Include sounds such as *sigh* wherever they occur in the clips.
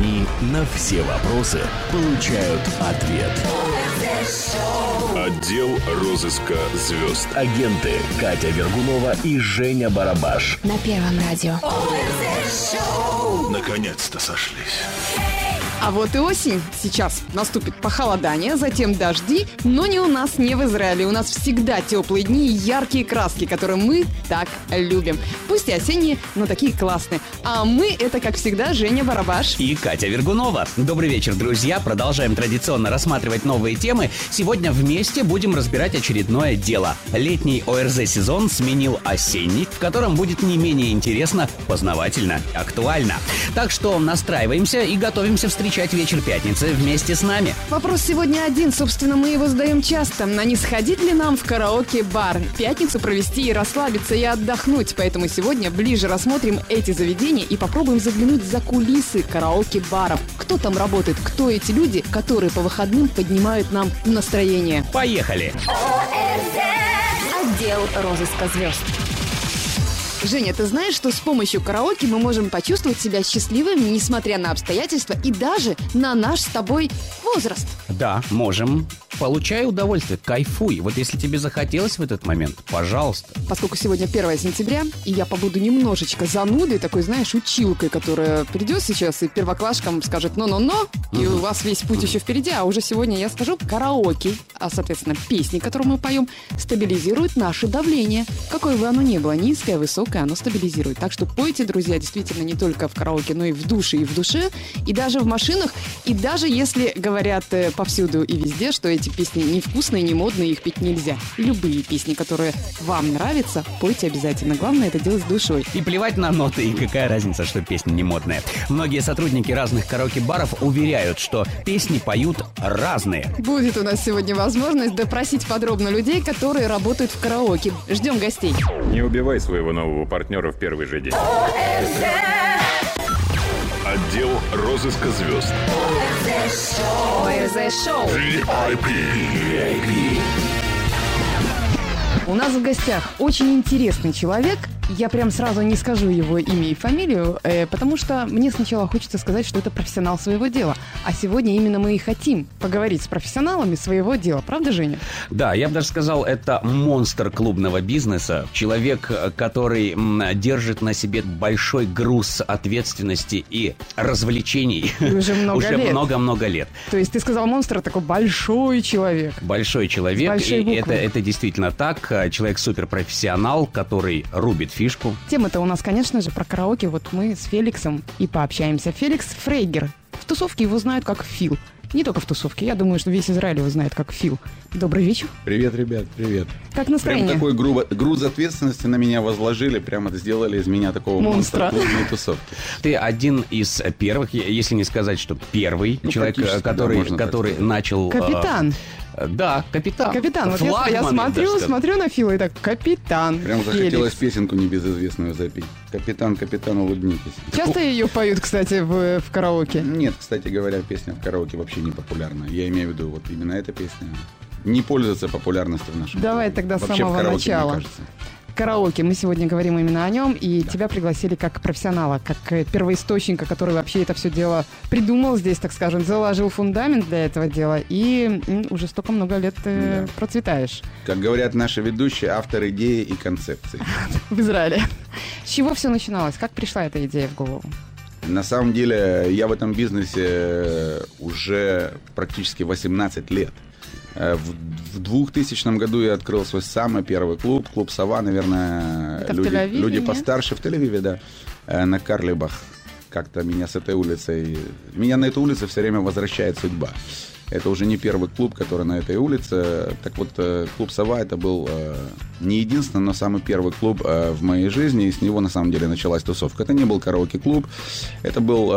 они на все вопросы получают ответ. Отдел розыска звезд. Агенты Катя Вергунова и Женя Барабаш. На Первом радио. Наконец-то сошлись. А вот и осень. Сейчас наступит похолодание, затем дожди, но не у нас, не в Израиле. У нас всегда теплые дни и яркие краски, которые мы так любим. Пусть и осенние, но такие классные. А мы это, как всегда, Женя Барабаш. И Катя Вергунова. Добрый вечер, друзья. Продолжаем традиционно рассматривать новые темы. Сегодня вместе будем разбирать очередное дело. Летний ОРЗ-сезон сменил осенний, в котором будет не менее интересно, познавательно, актуально. Так что настраиваемся и готовимся встречать вечер пятницы вместе с нами. Вопрос сегодня один, собственно, мы его задаем часто. А не сходить ли нам в караоке-бар? Пятницу провести и расслабиться, и отдохнуть. Поэтому сегодня ближе рассмотрим эти заведения и попробуем заглянуть за кулисы караоке-баров. Кто там работает, кто эти люди, которые по выходным поднимают нам настроение. Поехали! Отдел розыска звезд. Женя, ты знаешь, что с помощью караоке мы можем почувствовать себя счастливыми, несмотря на обстоятельства и даже на наш с тобой возраст? Да, можем. Получай удовольствие, кайфуй. Вот если тебе захотелось в этот момент, пожалуйста. Поскольку сегодня 1 сентября, и я побуду немножечко занудой, такой, знаешь, училкой, которая придет сейчас и первоклашкам скажет «но-но-но», и у вас весь путь еще впереди, а уже сегодня я скажу караоке, а, соответственно, песни, которые мы поем, стабилизируют наше давление. Какое бы оно ни было, низкое, высокое, оно стабилизирует. Так что пойте, друзья, действительно не только в караоке, но и в душе, и в душе, и даже в машинах, и даже если говорят э, повсюду и везде, что эти песни невкусные, не модные, их петь нельзя. Любые песни, которые вам нравятся, пойте обязательно. Главное это делать с душой. И плевать на ноты, и какая разница, что песня не модная. Многие сотрудники разных караоке-баров уверяют, что песни поют разные. Будет у нас сегодня возможность допросить подробно людей, которые работают в караоке. Ждем гостей. Не убивай своего нового партнера в первый же день. Отдел розыска звезд. ОРЗ-шоу. У нас в гостях очень интересный человек. Я прям сразу не скажу его имя и фамилию, э, потому что мне сначала хочется сказать, что это профессионал своего дела. А сегодня именно мы и хотим поговорить с профессионалами своего дела. Правда, Женя? Да, я бы даже сказал, это монстр клубного бизнеса. Человек, э, который держит на себе большой груз ответственности и развлечений. И уже много *laughs* лет. много-много лет. То есть ты сказал монстр, такой большой человек. Большой человек, и это, это действительно так. Человек суперпрофессионал, который рубит фишку. Тема-то у нас, конечно же, про караоке. Вот мы с Феликсом и пообщаемся. Феликс Фрейгер. В тусовке его знают как Фил. Не только в тусовке. Я думаю, что весь Израиль его знает как Фил. Добрый вечер. Привет, ребят, привет. Как Прям настроение? такой грубо- груз ответственности на меня возложили, прямо сделали из меня такого Монстра. монстра тусовки. *laughs* Ты один из первых, если не сказать, что первый Ну, человек, э, да, который, который начал... э, Капитан. э, Да, капитан. Капитан. Вот я, я смотрю, смотрю на Фила и так, капитан. Прям Феликс. захотелось песенку небезызвестную запеть. Капитан, капитан, улыбнитесь. Часто ее поют, кстати, в, в караоке. Нет, кстати говоря, песня в караоке вообще не популярна. Я имею в виду вот именно эта песня. Не пользуется популярностью в нашем Давай тогда с самого караоке, мне начала. Караоке. Мы сегодня говорим именно о нем, и тебя пригласили как профессионала, как э, первоисточника, который вообще это все дело придумал здесь, так скажем, заложил фундамент для этого дела, и уже столько много лет э, Да. процветаешь Как говорят наши ведущие, автор идеи и концепции. *laughs* в Израиле. С чего все начиналось? Как пришла эта идея в голову? На самом деле, я в этом бизнесе уже практически 18 лет. Э, В, в 2000 году я открыл свой самый первый клуб, клуб «Сова», наверное, Это люди, люди нет? постарше в Тель-Авиве, да, э, на Карлибах. Как-то меня с этой улицей... Меня на эту улицу все время возвращает судьба. Это уже не первый клуб, который на этой улице. Так вот, э, клуб «Сова» это был э, не единственный, но самый первый клуб э, в моей жизни, и с него на самом деле началась тусовка. Это не был караоке-клуб, это был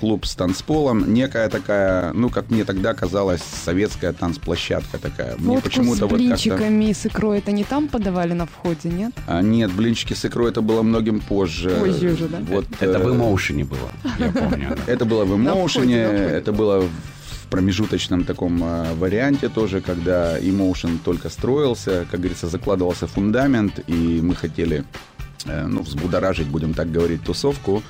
клуб с танцполом, некая такая, ну, как мне тогда казалось, советская танцплощадка такая. Мне Водку с почему-то вот как-то... блинчиками и с икрой это не там подавали на входе, нет? А, нет, блинчики с икрой это было многим позже. Позже уже, да? Вот, Это в эмоушене было, я помню. Это было в входе. это было в промежуточном таком э, варианте тоже, когда Emotion только строился, как говорится, закладывался фундамент, и мы хотели э, ну, взбудоражить, будем так говорить, тусовку.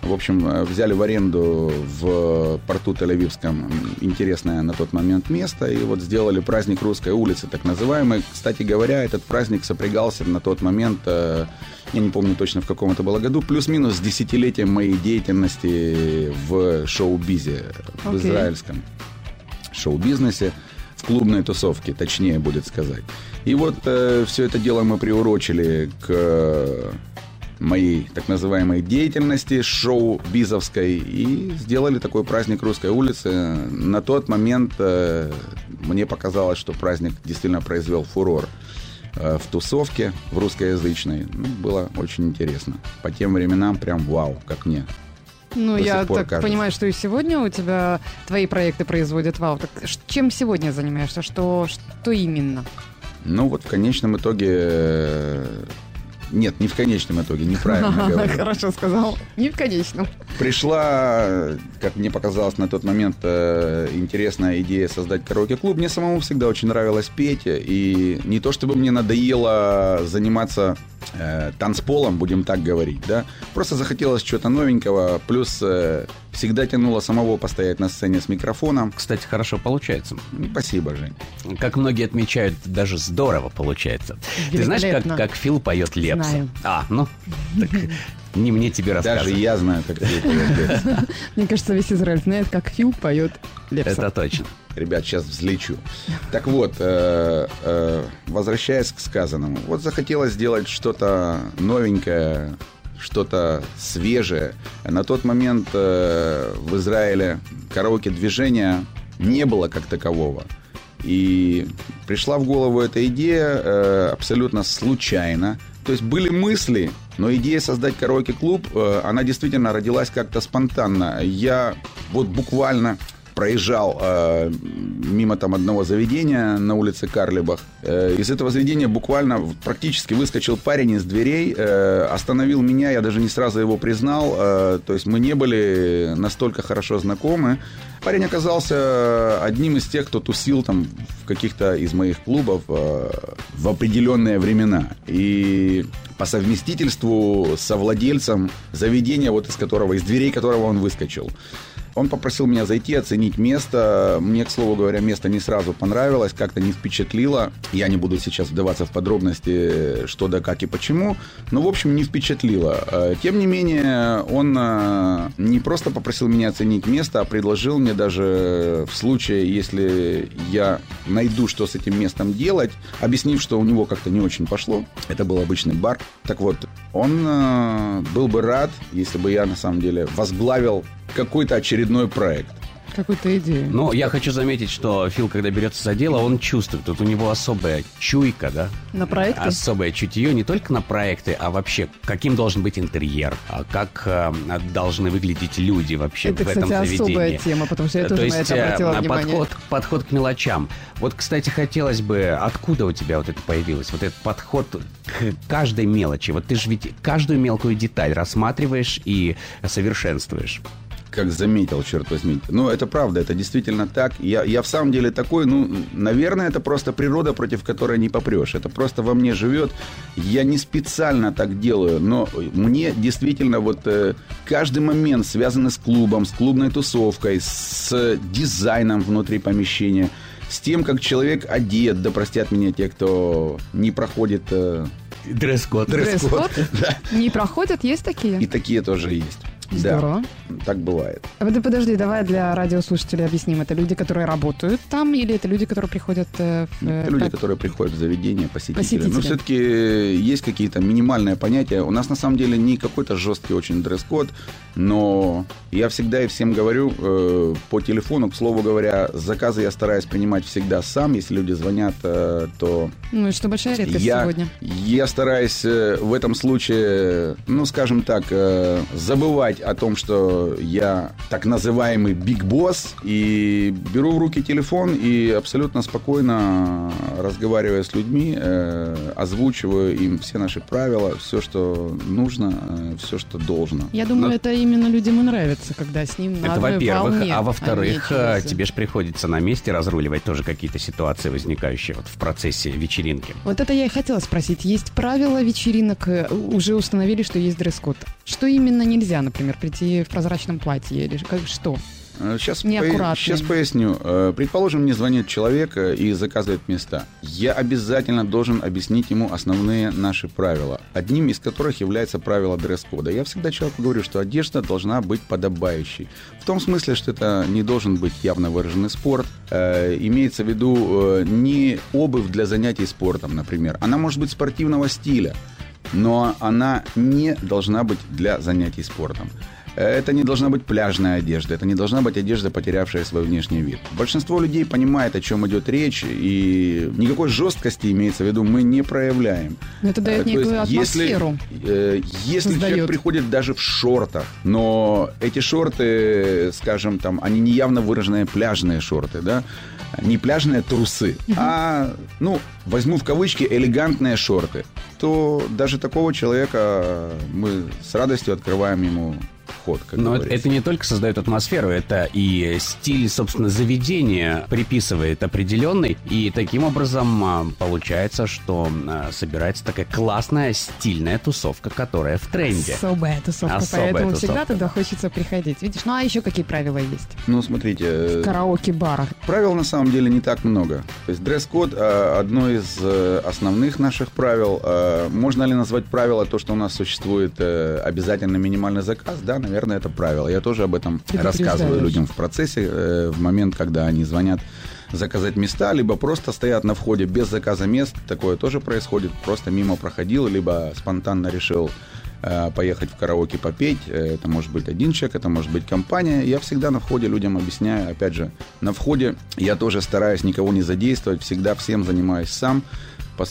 В общем, э, взяли в аренду в порту Тель-Авивском интересное на тот момент место, и вот сделали праздник русской улицы, так называемый. Кстати говоря, этот праздник сопрягался на тот момент, я не помню точно в каком это было году, плюс-минус с десятилетием моей деятельности в шоу-бизе, в Окей. Шоу-бизнесе, в клубной тусовке, точнее будет сказать. И вот все это дело мы приурочили к э, моей так называемой деятельности шоу-бизовской и сделали такой праздник русской улицы. На тот момент э, мне показалось, что праздник действительно произвел фурор э, в тусовке, в русскоязычной. Ну, было очень интересно. По тем временам прям вау, как мне. Ну, я пор так кажется. понимаю, что и сегодня у тебя твои проекты производят вау. Так чем сегодня занимаешься? Что, что именно? Ну вот в конечном итоге... Нет, не в конечном итоге, неправильно *laughs* говорю. Хорошо сказал. Не в конечном. Пришла, как мне показалось на тот момент, э, интересная идея создать караоке-клуб. Мне самому всегда очень нравилось петь. И не то чтобы мне надоело заниматься э, танцполом, будем так говорить, да. Просто захотелось чего-то новенького. Плюс э, всегда тянуло самого постоять на сцене с микрофоном. Кстати, хорошо получается. Ну, Спасибо, Жень. Как многие отмечают, даже здорово получается. Ты знаешь, как, как Фил поет Лепса? Знаю. А, ну, так не мне тебе Даже рассказывать. я знаю, как ты это делаешь. Мне кажется, весь Израиль знает, как Фил поет Лепса. Это точно. Ребят, сейчас взлечу. Так вот, э, э, возвращаясь к сказанному. Вот захотелось сделать что-то новенькое, что-то свежее. На тот момент э, в Израиле караоке-движения не было как такового. И пришла в голову эта идея э, абсолютно случайно. То есть были мысли, но идея создать караоке-клуб, э, она действительно родилась как-то спонтанно. Я вот буквально проезжал э, мимо там одного заведения на улице Карлибах. Э, из этого заведения буквально практически выскочил парень из дверей, э, остановил меня, я даже не сразу его признал. э, то есть мы не были настолько хорошо знакомы. Парень оказался одним из тех, кто тусил там в каких-то из моих клубов э, в определенные времена. И по совместительству со владельцем заведения, вот из которого, из дверей которого он выскочил. Он попросил меня зайти, оценить место. Мне, к слову говоря, место не сразу понравилось, как-то не впечатлило. Я не буду сейчас вдаваться в подробности, что да как и почему. Но, в общем, не впечатлило. Э, Тем не менее, он э, не просто попросил меня оценить место, а предложил мне даже в случае, если я найду, что с этим местом делать, объяснив, что у него как-то не очень пошло. Это был обычный бар. Так вот, он э, был бы рад, если бы я на самом деле возглавил какой-то очередной проект. Какую-то идею. Ну, я хочу заметить, что Фил, когда берется за дело, он чувствует. Тут у него особая чуйка, да? На проекты? Особое чутье не только на проекты, а вообще, каким должен быть интерьер, а как э, должны выглядеть люди вообще Это, в этом кстати, заведении. особая тема, потому что я То тоже на есть это э, обратила внимание. подход, подход к мелочам. Вот, кстати, хотелось бы, откуда у тебя вот это появилось? Вот этот подход к каждой мелочи. Вот ты же ведь каждую мелкую деталь рассматриваешь и совершенствуешь. Как заметил, черт возьми. Ну, это правда, это действительно так. Я, я в самом деле такой, ну, наверное, это просто природа, против которой не попрешь. Это просто во мне живет. Я не специально так делаю, но мне действительно вот э, каждый момент, связанный с клубом, с клубной тусовкой, с дизайном внутри помещения, с тем, как человек одет, да простят меня те, кто не проходит э, Дресс-код. Дресс-код? *laughs* Не проходят? Есть такие? и такие тоже есть. Здорово. Да, так бывает. А Подожди, давай для радиослушателей объясним. Это люди, которые работают там, или это люди, которые приходят э, в... Это люди, как- которые приходят в заведение, посетители. Посетители. Но все-таки есть какие-то минимальные понятия. У нас на самом деле не какой-то жесткий очень дресс-код, но я всегда и всем говорю э, по телефону, к слову говоря, заказы я стараюсь принимать всегда сам. Если люди звонят, э, то Ну, и что большая редкость я, сегодня. я стараюсь э, в этом случае, ну, скажем так, э, забывать о том, что я так называемый биг босс, и беру в руки телефон и абсолютно спокойно, разговаривая с людьми, э, озвучиваю им все наши правила, все, что нужно, э, все, что должно. Я думаю, Ну, это именно людям и нравится, когда с ним на Это во-первых. А во-вторых, э, тебе же приходится на месте разруливать тоже какие-то ситуации, возникающие вот в процессе вечеринки. Вот это я и хотела спросить. Есть правила вечеринок, э, уже установили, что есть дресс-код. Что именно нельзя, например, например, прийти в прозрачном платье или как что? Сейчас, Неаккуратный. сейчас поясню. Э, Предположим, мне звонит человек э, и заказывает места. Я обязательно должен объяснить ему основные наши правила, одним из которых является правило дресс-кода. Я всегда человеку говорю, что одежда должна быть подобающей. В том смысле, что это не должен быть явно выраженный спорт. Э, Имеется в виду не обувь для занятий спортом, например. Она может быть спортивного стиля, но она не должна быть для занятий спортом. Это не должна быть пляжная одежда, это не должна быть одежда, потерявшая свой внешний вид. Большинство людей понимает, о чем идет речь, и никакой жесткости, имеется в виду, мы не проявляем. Это дает Э, то есть, некую атмосферу. Если, э, если Создает. человек приходит даже в шортах, но эти шорты, скажем, там, они не явно выраженные пляжные шорты, да, не пляжные трусы, а, ну, возьму в кавычки, элегантные шорты, то даже такого человека мы с радостью открываем ему вход, как Но это, говорится. это не только создает атмосферу, это и стиль, собственно, заведения приписывает определенный. И таким образом а, получается, что а, собирается такая классная, стильная тусовка, которая в тренде. Особая тусовка, Особая поэтому тусовка, всегда туда хочется приходить. Видишь, ну а еще какие правила есть? Ну, смотрите, э, В караоке-барах. Правил на самом деле не так много. То есть дресс-код э, одно из э, основных наших правил. Можно ли назвать правило то, что у нас существует обязательно минимальный заказ? Да, наверное, это правило. Я тоже об этом рассказываю людям в процессе, э, в момент, когда они звонят заказать места, либо просто стоят на входе без заказа мест. Такое тоже происходит. Просто мимо проходил, либо спонтанно решил э, поехать в караоке попеть. Э, Это может быть один человек, это может быть компания. Я всегда на входе людям объясняю. Опять же, на входе я тоже стараюсь никого не задействовать. Всегда всем занимаюсь сам.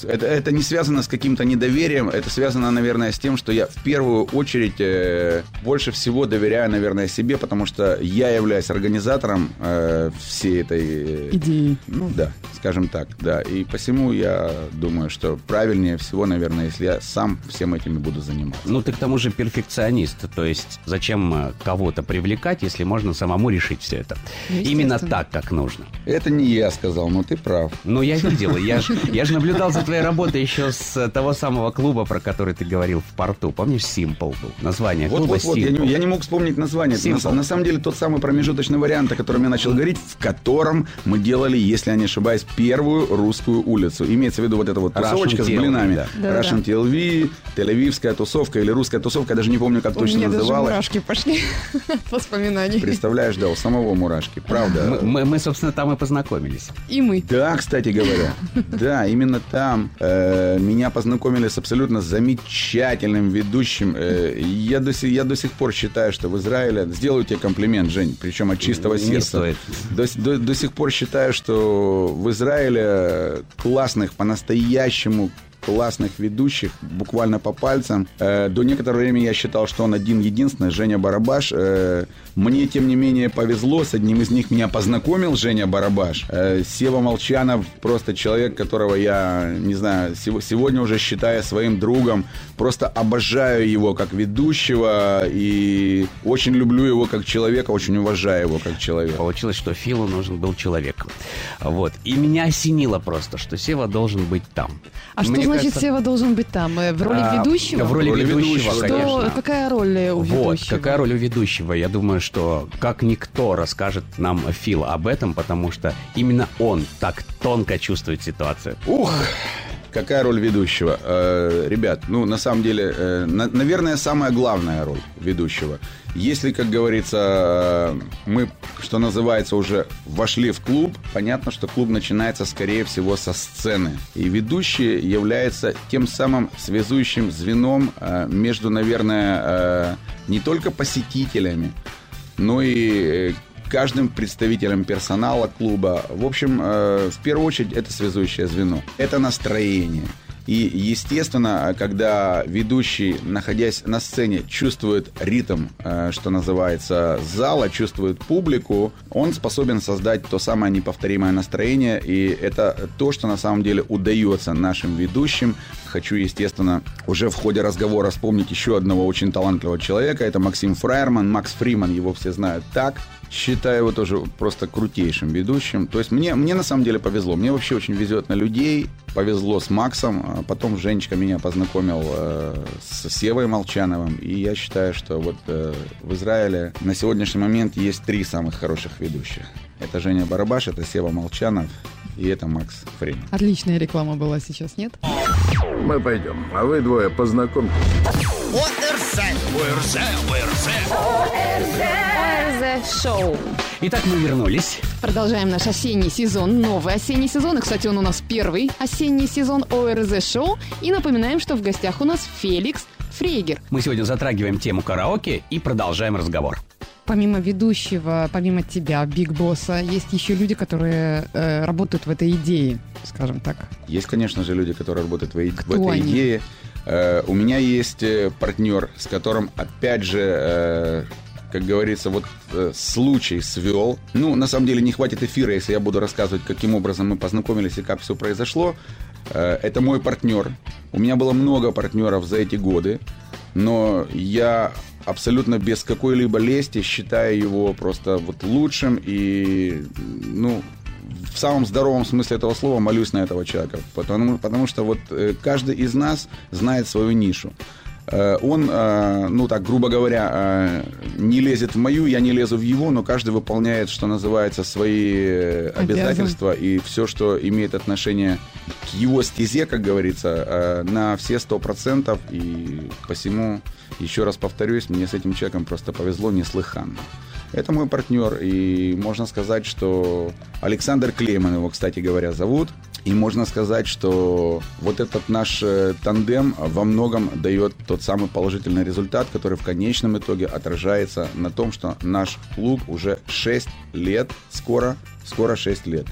Это, это не связано с каким-то недоверием, это связано, наверное, с тем, что я в первую очередь э, больше всего доверяю, наверное, себе, потому что я являюсь организатором э, всей этой... э, Идеи. ну да, скажем так, да. И посему я думаю, что правильнее всего, наверное, если я сам всем этими буду заниматься. Ну, ты к тому же перфекционист, то есть зачем э, кого-то привлекать, если можно самому решить все это? Именно так, как нужно. Это не я сказал, но ты прав. Ну, я видел, я же я ж наблюдал за твоей работой еще с того самого клуба, про который ты говорил в порту. Помнишь, Simple был? Название Вот, клуба вот, вот, я не, я не мог вспомнить название. Simple. На, на самом деле тот самый промежуточный вариант, о котором я начал говорить, в котором мы делали, если я не ошибаюсь, первую русскую улицу. Имеется в виду вот эта вот Russian тусовочка с TLV, блинами. да. Да-да-да. Russian TLV, Тель-Авивская тусовка или русская тусовка, я даже не помню, как У точно меня даже называлась. мурашки пошли *laughs* от воспоминаний. Представляешь, да, у самого мурашки, правда. Мы, мы- мы, собственно, там и познакомились. И мы. Да, кстати говоря. *laughs* Да, именно там э, меня познакомили с абсолютно замечательным ведущим. Э, я, до сих, я до сих пор считаю, что в Израиле... Сделаю тебе комплимент, Жень, причем от чистого Не сердца. стоит. До, до- до сих пор считаю, что в Израиле классных, по-настоящему классных ведущих, буквально по пальцам. Э, до некоторого времени я считал, что он один единственный, Женя Барабаш. Э, мне, тем не менее, повезло. С одним из них меня познакомил Женя Барабаш. Э, Сева Молчанов просто человек, которого я, не знаю, сего- сегодня уже считаю своим другом. Просто обожаю его как ведущего и очень люблю его как человека, очень уважаю его как человека. Получилось, что Филу нужен был человек. Вот. И меня осенило просто, что Сева должен быть там. А что Мне значит кажется, Сева должен быть там? Э, В роли а, ведущего? В роли В роли ведущего, Что, конечно. какая роль у Вот, ведущего? какая роль у ведущего? Я думаю, что как никто расскажет нам Фил об этом, потому что именно он так тонко чувствует ситуацию. Ух! Какая роль ведущего? Э, ребят, ну, на самом деле, э, на- наверное, самая главная роль ведущего. Если, как говорится, э, мы, что называется, уже вошли в клуб, понятно, что клуб начинается, скорее всего, со сцены. И ведущий является тем самым связующим звеном э, между, наверное, э, не только посетителями, ну и э, каждым представителем персонала клуба. В общем, э, в первую очередь это связующее звено. Это настроение. И, естественно, когда ведущий, находясь на сцене, чувствует ритм, э, что называется, зала, чувствует публику, он способен создать то самое неповторимое настроение. И это то, что на самом деле удается нашим ведущим хочу, естественно, уже в ходе разговора вспомнить еще одного очень талантливого человека. Это Максим Фраерман, Макс Фриман, его все знают так. Считаю его тоже просто крутейшим ведущим. То есть мне, мне на самом деле повезло. Мне вообще очень везет на людей. Повезло с Максом. А потом Женечка меня познакомил э, с Севой Молчановым. И я считаю, что вот э, в Израиле на сегодняшний момент есть три самых хороших ведущих. Это Женя Барабаш, это Сева Молчанов и это Макс Фриман. Отличная реклама была сейчас, нет? Мы пойдем, а вы двое познакомьтесь. ОРЗ Шоу. Итак, мы вернулись. Продолжаем наш осенний сезон, новый осенний сезон. И, кстати, он у нас первый осенний сезон ОРЗ Шоу. И напоминаем, что в гостях у нас Феликс Фрейгер. Мы сегодня затрагиваем тему караоке и продолжаем разговор. Помимо ведущего, помимо тебя, Биг Босса, есть еще люди, которые э, работают в этой идее, скажем так. Есть, конечно же, люди, которые работают в, и- в Кто этой они? идее. Э, у меня есть э, партнер, с которым, опять же, э, как говорится, вот э, случай свел. Ну, на самом деле, не хватит эфира, если я буду рассказывать, каким образом мы познакомились и как все произошло. Э, это мой партнер. У меня было много партнеров за эти годы, но я абсолютно без какой-либо лести считаю его просто вот лучшим и, ну, в самом здоровом смысле этого слова молюсь на этого человека, потому, потому что вот э, каждый из нас знает свою нишу. Э, Он, э, ну так, грубо говоря, э, не лезет в мою, я не лезу в его, но каждый выполняет, что называется, свои обязательства и все, что имеет отношение к его стезе, как говорится, на все сто процентов. И посему, еще раз повторюсь, мне с этим человеком просто повезло неслыханно. Это мой партнер, и можно сказать, что Александр Клейман его, кстати говоря, зовут. И можно сказать, что вот этот наш э, тандем во многом дает тот самый положительный результат, который в конечном итоге отражается на том, что наш клуб уже 6 лет, скоро, скоро 6 лет.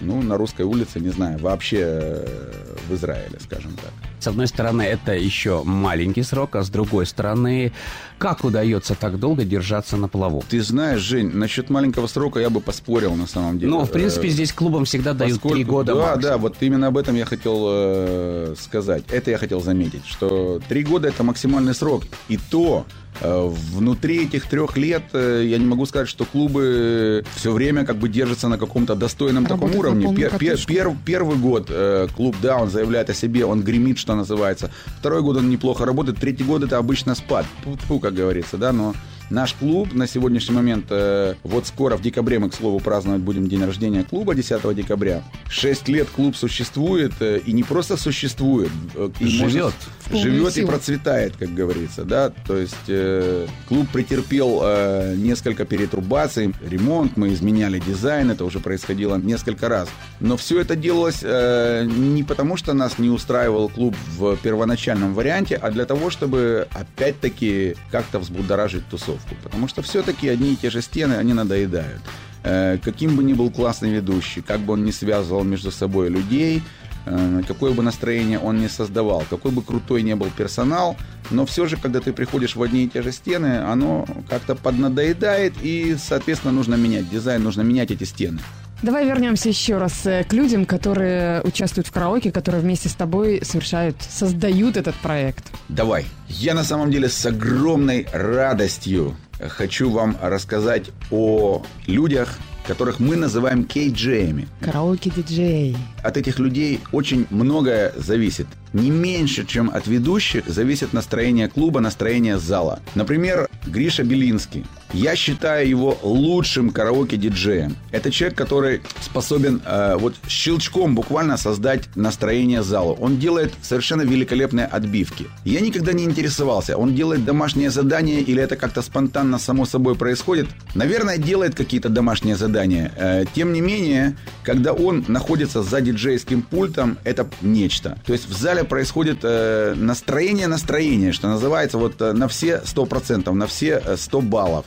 Ну, на русской улице, не знаю, вообще э, в Израиле, скажем так. С одной стороны, это еще маленький срок, а с другой стороны, как удается так долго держаться на плаву? Ты знаешь, Жень, насчет маленького срока я бы поспорил на самом деле. Ну, в принципе, Э, здесь клубам всегда дают три года Да, максимум. да, вот именно об этом я хотел э, сказать. Это я хотел заметить, что три года это максимальный срок. И то э, внутри этих трех лет э, я не могу сказать, что клубы все время как бы держатся на каком-то достойном таком Работают на уровне. Пер- пер- пер- первый год э, клуб, да, он заявляет о себе, он гремит, что называется. Второй год он неплохо работает, третий год это обычно спад. Фу, как говорится, да, но Наш клуб на сегодняшний момент, э, вот скоро в декабре мы, к слову, праздновать будем день рождения клуба 10 декабря. Шесть лет клуб существует, э, и не просто существует. э, и Живет. Живет и процветает, как говорится, да. То есть э, клуб претерпел э, несколько перетрубаций, ремонт, мы изменяли дизайн, это уже происходило несколько раз. Но все это делалось э, не потому, что нас не устраивал клуб в первоначальном варианте, а для того, чтобы опять-таки как-то взбудоражить тусовку. Потому что все-таки одни и те же стены, они надоедают. Э, каким бы ни был классный ведущий, как бы он ни связывал между собой людей, э, какое бы настроение он ни создавал, какой бы крутой не был персонал, но все же, когда ты приходишь в одни и те же стены, оно как-то поднадоедает, и, соответственно, нужно менять дизайн, нужно менять эти стены. Давай вернемся еще раз э, к людям, которые участвуют в караоке, которые вместе с тобой совершают, создают этот проект. Давай. Я на самом деле с огромной радостью хочу вам рассказать о людях, которых мы называем кейджеями. Караоке-диджей. От этих людей очень многое зависит. Не меньше, чем от ведущих, зависит настроение клуба, настроение зала. Например, Гриша Белинский. Я считаю его лучшим караоке-диджеем. Это человек, который способен э, вот щелчком буквально создать настроение залу. Он делает совершенно великолепные отбивки. Я никогда не интересовался, он делает домашнее задание или это как-то спонтанно само собой происходит. Наверное, делает какие-то домашние задания. Э, тем не менее, когда он находится за диджейским пультом, это нечто. То есть в зале происходит э, настроение настроение, что называется, вот э, на все 100%, на все э, 100 баллов.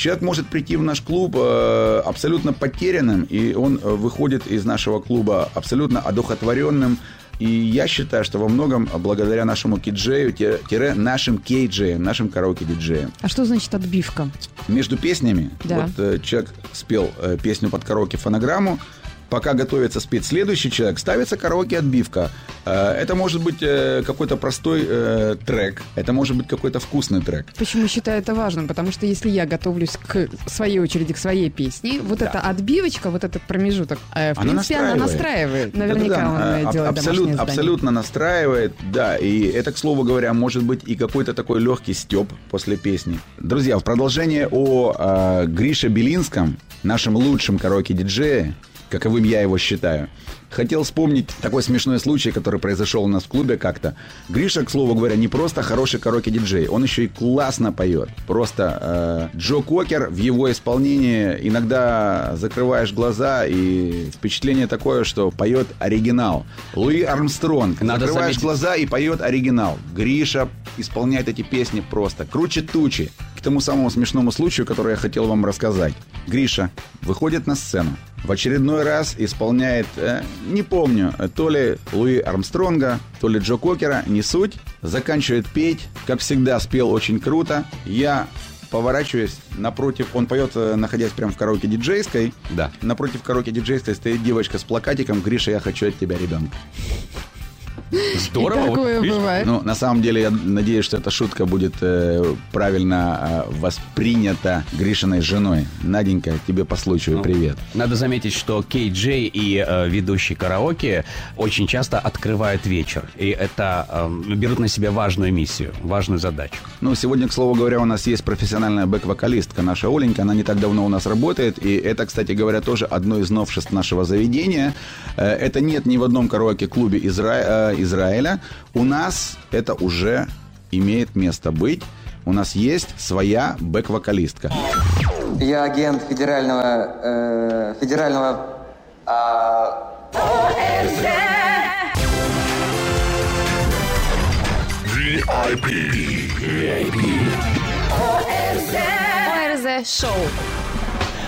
Человек может прийти в наш клуб э, абсолютно потерянным, и он э, выходит из нашего клуба абсолютно одухотворенным. И я считаю, что во многом благодаря нашему киджею, тире нашим кейджеям, нашим караоке-диджеям. А что значит отбивка? Между песнями, Да. вот э, человек спел э, песню под караоке фонограмму, пока готовится спеть следующий человек, ставится караоке-отбивка. Э, Это может быть э, какой-то простой э, трек, это может быть какой-то вкусный трек. Почему считаю это важным? Потому что если я готовлюсь к своей очереди, к своей песне, вот эта отбивочка, вот этот промежуток, в Она принципе, она настраивает. Наверняка Да-да-да, он а, э, делает абсолютно, абсолютно настраивает, да. И это, к слову говоря, может быть и какой-то такой легкий степ после песни. Друзья, в продолжение о э, Грише Белинском, нашем лучшем караоке-диджее, каковым я его считаю. Хотел вспомнить такой смешной случай, который произошел у нас в клубе как-то. Гриша, к слову говоря, не просто хороший караоке-диджей, он еще и классно поет. Просто э, Джо Кокер в его исполнении иногда закрываешь глаза, и впечатление такое, что поет оригинал. Луи Армстронг. Надо закрываешь заметить- глаза и поет оригинал. Гриша исполняет эти песни просто. Круче тучи. К тому самому смешному случаю, который я хотел вам рассказать. Гриша выходит на сцену. В очередной раз исполняет, э, не помню, то ли Луи Армстронга, то ли Джо Кокера, не суть. Заканчивает петь. Как всегда, спел очень круто. Я поворачиваюсь напротив, он поет, э, находясь прямо в караоке диджейской. Да. Напротив караоке диджейской стоит девочка с плакатиком «Гриша, я хочу от тебя ребенка». Здорово. И такое видишь, бывает. Ну, на самом деле, я надеюсь, что эта шутка будет э, правильно э, воспринята Гришиной женой. Наденька, тебе по случаю Ну, привет. Надо заметить, что Кей Джей и э, ведущий караоке очень часто открывают вечер. И это э, берут на себя важную миссию, важную задачу. Ну, сегодня, к слову говоря, у нас есть профессиональная бэк-вокалистка, наша Оленька. Она не так давно у нас работает. И это, кстати говоря, тоже одно из новшеств нашего заведения. Э, это нет ни в одном караоке-клубе Изра- э, Израиля. У нас это уже имеет место быть. У нас есть своя бэк-вокалистка. Я агент федерального... э, федерального... а, ОРЗ Шоу.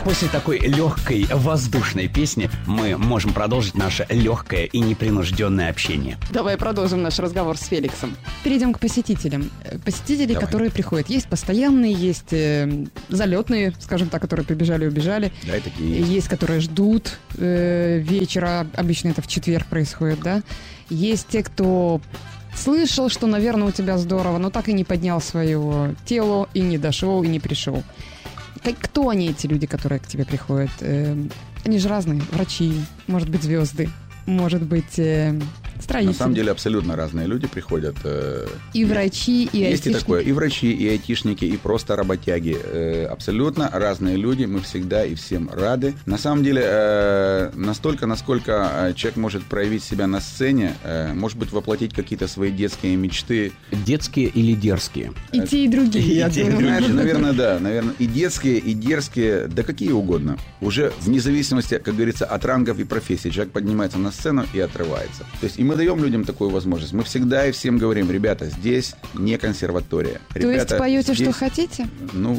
После такой легкой воздушной песни мы можем продолжить наше легкое и непринужденное общение. Давай продолжим наш разговор с Феликсом. Перейдем к посетителям. Посетители, Давай. которые приходят. Есть постоянные, есть э, залетные, скажем так, которые прибежали и убежали. Да, и такие Есть. есть. которые ждут э, вечера. Обычно это в четверг происходит, да. Есть те, кто слышал, что, наверное, у тебя здорово, но так и не поднял свое тело, и не дошел, и не пришел. Как- Кто они, эти люди, которые к тебе приходят? Э, они же разные. Врачи, может быть, звезды, может быть, э, строители. На самом деле абсолютно разные люди приходят. э, И врачи, и Есть и айтишники. такое, и врачи, и айтишники, и просто работяги. Э, абсолютно разные люди, мы всегда и всем рады. На самом деле, э, настолько, насколько человек может проявить себя на сцене, может быть, воплотить какие-то свои детские мечты. Детские или дерзкие? И те, и другие, я И те, и думаю. Знаешь, наверное, да, наверное, и детские, и дерзкие, да какие угодно. Уже вне зависимости, как говорится, от рангов и профессий. Человек поднимается на сцену и отрывается. То есть, и мы даем людям такую возможность. Мы всегда и всем говорим, ребята, здесь не консерватория. То есть Ребята, поете, что здесь, хотите? Ну,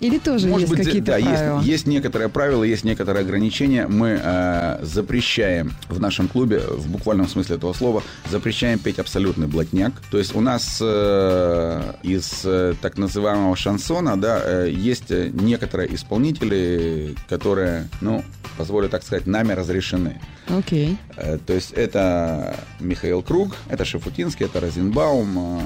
Или тоже может есть быть, какие-то да, есть, правила? есть некоторые правила, есть некоторые ограничения. Мы э, запрещаем в нашем клубе, в буквальном смысле этого слова, запрещаем петь абсолютный блатняк. То есть у нас э, из э, так называемого шансона, да, э, есть э, некоторые исполнители, которые, ну, позволю так сказать, нами разрешены. Окей. Э, То есть это Михаил Круг, это Шафутинский, это Розенбаум. э,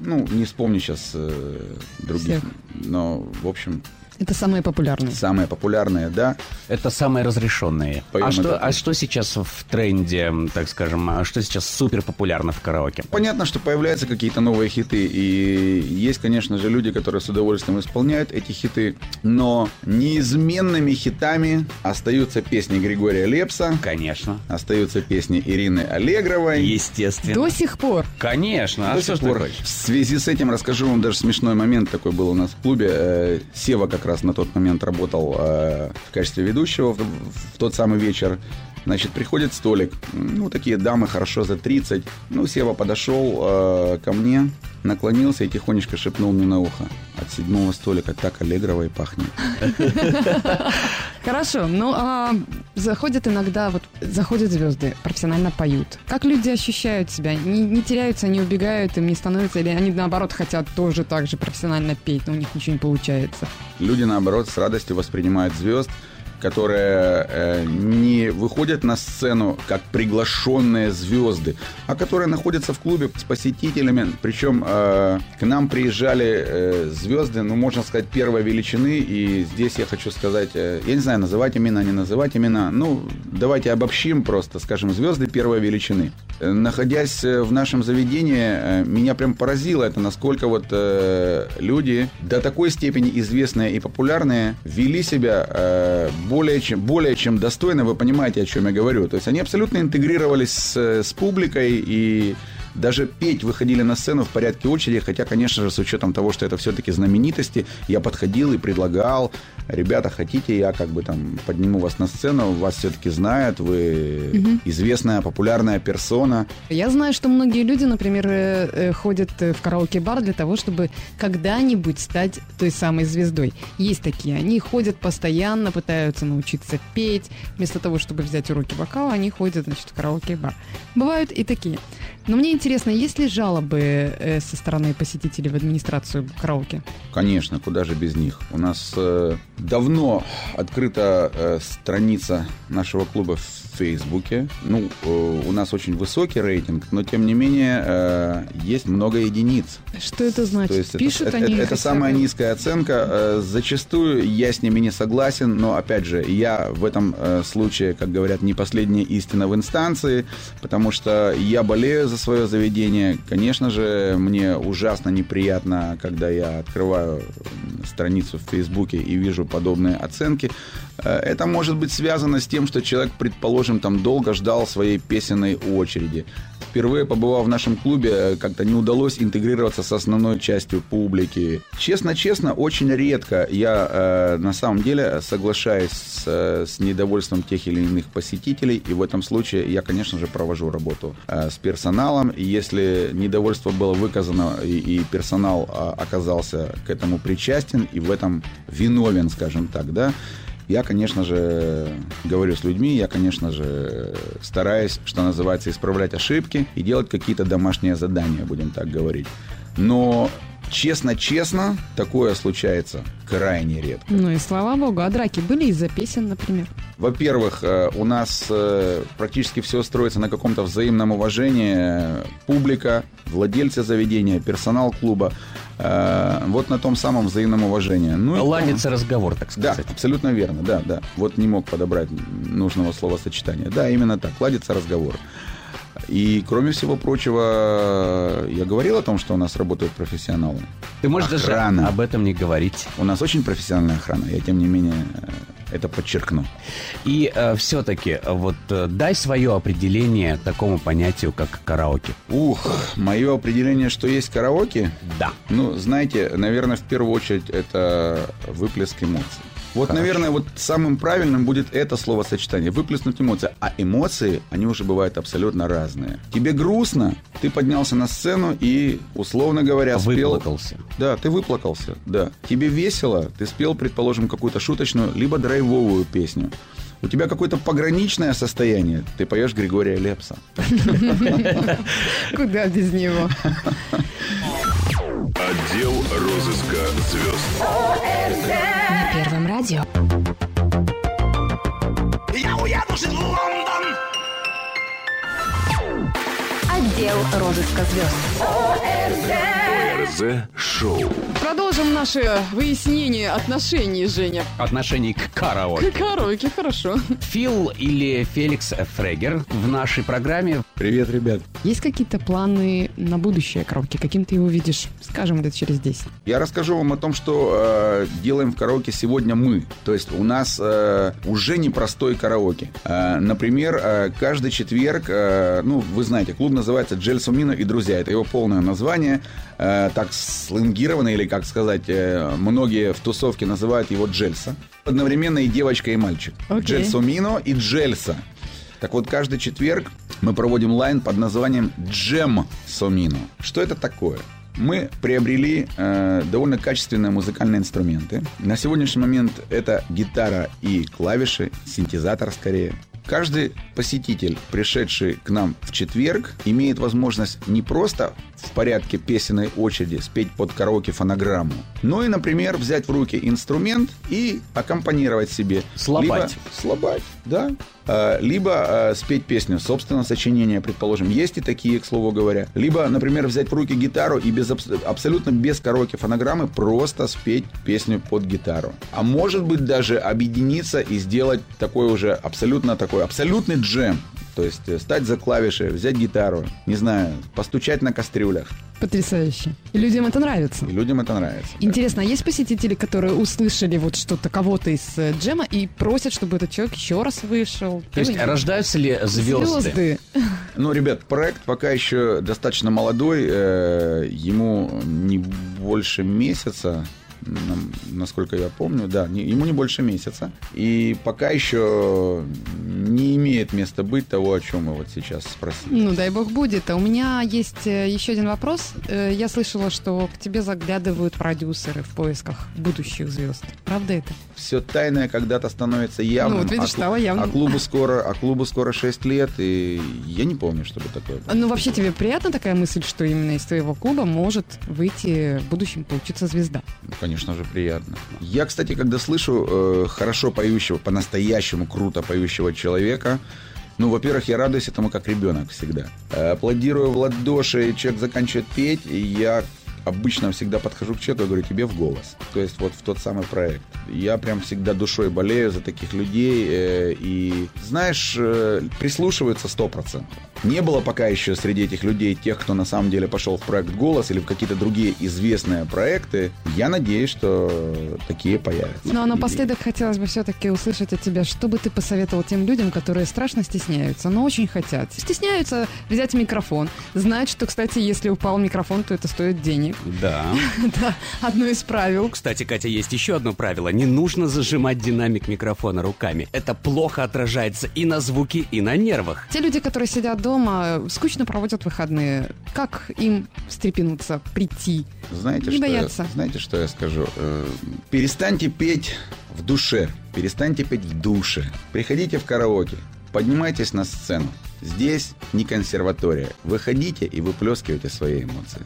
Ну, не вспомню сейчас э, других. Всех. Но, в общем, Это самые популярные. самые популярные, да. Это самые разрешенные. Поем а, что, а что сейчас в тренде, так скажем, а что сейчас супер популярно в караоке? Понятно, что появляются какие-то новые хиты, и есть, конечно же, люди, которые с удовольствием исполняют эти хиты, но неизменными хитами остаются песни Григория Лепса, Конечно. остаются песни Ирины Аллегровой. Естественно. До сих пор. Конечно. А До что сих пор. В связи с этим расскажу вам даже смешной момент такой был у нас в клубе. Э, Сева как раз на тот момент работал э, в качестве ведущего в, в тот самый вечер. Значит, приходит столик. Ну, такие дамы хорошо за 30. Ну, Сева подошел э, ко мне, наклонился и тихонечко шепнул мне на ухо. От седьмого столика так Аллегрова и пахнет. Хорошо, ну а заходят иногда, вот заходят звезды, профессионально поют. Как люди ощущают себя? Не, не теряются, не убегают, им не становится, или они наоборот хотят тоже так же профессионально петь, но у них ничего не получается. Люди, наоборот, с радостью воспринимают звезд. Которые э, не выходят на сцену как приглашенные звезды, а которые находятся в клубе с посетителями. Причем э, к нам приезжали э, звезды, ну, можно сказать, первой величины. И здесь я хочу сказать, э, я не знаю, называть имена, не называть имена. Ну, давайте обобщим просто, скажем, звезды первой величины. Э, находясь в нашем заведении, э, меня прям поразило это, насколько вот э, люди до такой степени известные и популярные вели себя э, более чем, более чем достойно, вы понимаете, о чем я говорю. То есть они абсолютно интегрировались с, с публикой и даже петь выходили на сцену в порядке очереди, хотя, конечно же, с учетом того, что это все-таки знаменитости, я подходил и предлагал, ребята, хотите, я как бы там подниму вас на сцену, вас все-таки знают, вы угу. известная, популярная персона. Я знаю, что многие люди, например, э, э, ходят в караоке-бар для того, чтобы когда-нибудь стать той самой звездой. Есть такие, они ходят постоянно, пытаются научиться петь, вместо того, чтобы взять уроки вокала, они ходят, значит, в караоке-бар. Бывают и такие. Но мне интересно, есть ли жалобы э, со стороны посетителей в администрацию караоке? Конечно, куда же без них. У нас э, давно открыта э, страница нашего клуба в Фейсбуке. Ну, э, у нас очень высокий рейтинг, но тем не менее э, есть много единиц. Что это значит? То есть Пишут это, они это, это самая низкая оценка. Э, зачастую я с ними не согласен, но опять же, я в этом случае, как говорят, не последняя истина в инстанции, потому что я болею за свое заведение. Конечно же, мне ужасно неприятно, когда я открываю страницу в Фейсбуке и вижу подобные оценки. Это может быть связано с тем, что человек, предположим, там долго ждал своей песенной очереди. Впервые побывав в нашем клубе, э, как-то не удалось интегрироваться с основной частью публики. Честно-честно, очень редко я э, на самом деле соглашаюсь с, э, с недовольством тех или иных посетителей. И в этом случае я, конечно же, провожу работу э, с персоналом. Если недовольство было выказано и, и персонал э, оказался к этому причастен и в этом виновен, скажем так, да, я, конечно же, говорю с людьми, я, конечно же, стараюсь, что называется, исправлять ошибки и делать какие-то домашние задания, будем так говорить. Но Честно-честно, такое случается крайне редко. Ну и слава богу, а драки были из-за песен, например? Во-первых, э, у нас э, практически все строится на каком-то взаимном уважении. Публика, владельцы заведения, персонал клуба. Э, вот на том самом взаимном уважении. Ну, Ладится разговор, так сказать. Да, абсолютно верно, да, да. Вот не мог подобрать нужного словосочетания. Да, именно так, ладится разговор. И, кроме всего прочего, я говорил о том, что у нас работают профессионалы. Ты можешь охрана. даже об этом не говорить. У нас очень профессиональная охрана. Я, тем не менее, это подчеркну. И э, все-таки, вот э, дай свое определение такому понятию, как караоке. Ух, мое определение, что есть караоке? Да. Ну, знаете, наверное, в первую очередь это выплеск эмоций. Вот, Хорошо. наверное, вот самым правильным будет это словосочетание. Выплеснуть эмоции. А эмоции, они уже бывают абсолютно разные. Тебе грустно, ты поднялся на сцену и, условно говоря, спел... Выплакался. Да, ты выплакался, да. Тебе весело, ты спел, предположим, какую-то шуточную, либо драйвовую песню. У тебя какое-то пограничное состояние, ты поешь Григория Лепса. *laughs* Куда без него? Отдел розыска звезд. На Первом радио. Я уеду в Лондон! Отдел розыска звезд. ОРЗ Шоу. Продолжим наше выяснение отношений, Женя. Отношений к караоке. К караоке, хорошо. Фил или Феликс Фрегер в нашей программе. Привет, ребят. Есть какие-то планы на будущее караоке? Каким ты его видишь, скажем, лет через 10? Я расскажу вам о том, что э, делаем в караоке сегодня мы. То есть у нас э, уже непростой караоке. Э, например, э, каждый четверг, э, ну, вы знаете, клуб называется Джель Сумино и друзья. Это его полное название. Э, так сленгировано, или, как сказать, э, многие в тусовке называют его Джельса. Одновременно и девочка, и мальчик. Okay. Джельсумино и Джельса. Так вот, каждый четверг мы проводим лайн под названием Джем Сомино. Что это такое? мы приобрели э, довольно качественные музыкальные инструменты. На сегодняшний момент это гитара и клавиши, синтезатор скорее. Каждый посетитель, пришедший к нам в четверг, имеет возможность не просто в порядке песенной очереди спеть под караоке-фонограмму, но и, например, взять в руки инструмент и аккомпанировать себе. Слабать. Либо, слабать, да. А, Либо а, спеть песню собственного сочинения, предположим. Есть и такие, к слову говоря. Либо, например, взять в руки гитару и без, абс- абсолютно без караоке-фонограммы просто спеть песню под гитару. А может быть даже объединиться и сделать такой уже абсолютно такой, абсолютный джем. То есть э, стать за клавиши, взять гитару, не знаю, постучать на кастрюлях. Потрясающе. И людям это нравится. И людям это нравится. да. Интересно, а есть посетители, которые услышали вот что-то кого-то из э, джема и просят, чтобы этот человек еще раз вышел? То есть Или- рождаются ли звезды? Звезды. Ну, ребят, проект пока еще достаточно молодой. э, ему не больше месяца, насколько я помню, да, не- ему не больше месяца. И пока еще не имеет места быть того, о чем мы вот сейчас спросили. Ну, дай бог будет. А у меня есть э, еще один вопрос. Э, Я слышала, что к тебе заглядывают продюсеры в поисках будущих звезд. Правда это? Все тайное когда-то становится явным. Ну, вот видишь, а, стало явным. а клубу скоро, а клубу скоро 6 лет, и я не помню, чтобы такое было. Ну, вообще тебе приятна такая мысль, что именно из твоего клуба может выйти в будущем получиться звезда? Ну, Конечно же, приятно. Я, кстати, когда слышу э, хорошо поющего, по-настоящему круто поющего человека, ну, во-первых, я радуюсь этому как ребенок всегда. Э, Аплодирую в ладоши, человек заканчивает петь, и я обычно всегда подхожу к человеку и говорю, тебе в голос. То есть вот в тот самый проект. Я прям всегда душой болею за таких людей. э, и, знаешь, э, прислушиваются 100%. Не было пока еще среди этих людей тех, кто на самом деле пошел в проект «Голос» или в какие-то другие известные проекты. Я надеюсь, что такие появятся. Ну, а напоследок хотелось бы все-таки услышать от тебя, что бы ты посоветовал тем людям, которые страшно стесняются, но очень хотят. Стесняются взять микрофон, знать, что, кстати, если упал микрофон, то это стоит денег. Да. *laughs* Да, одно из правил. Кстати, Катя, есть еще одно правило. Не нужно зажимать динамик микрофона руками. Это плохо отражается и на звуке, и на нервах. Те люди, которые сидят дома, скучно проводят выходные. Как им встрепенуться, прийти? Знаете, Не что бояться. Я, знаете, что я скажу? Э, Перестаньте петь в душе. Перестаньте петь в душе. Приходите в караоке. Поднимайтесь на сцену. Здесь не консерватория. Выходите и выплескивайте свои эмоции.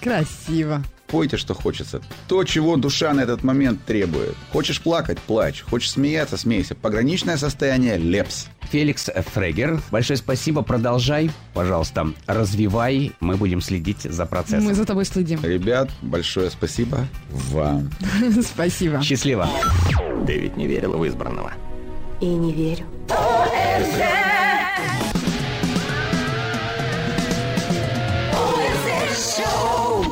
Красиво. Пойте, что хочется. То, чего душа на этот момент требует. Хочешь плакать – плачь. Хочешь смеяться – смейся. Пограничное состояние – лепс. Феликс Фрегер, большое спасибо. Продолжай, пожалуйста, развивай. Мы будем следить за процессом. Мы за тобой следим. Ребят, большое спасибо вам. *laughs* Спасибо. Счастливо. Ты ведь не верила в избранного. И не верю.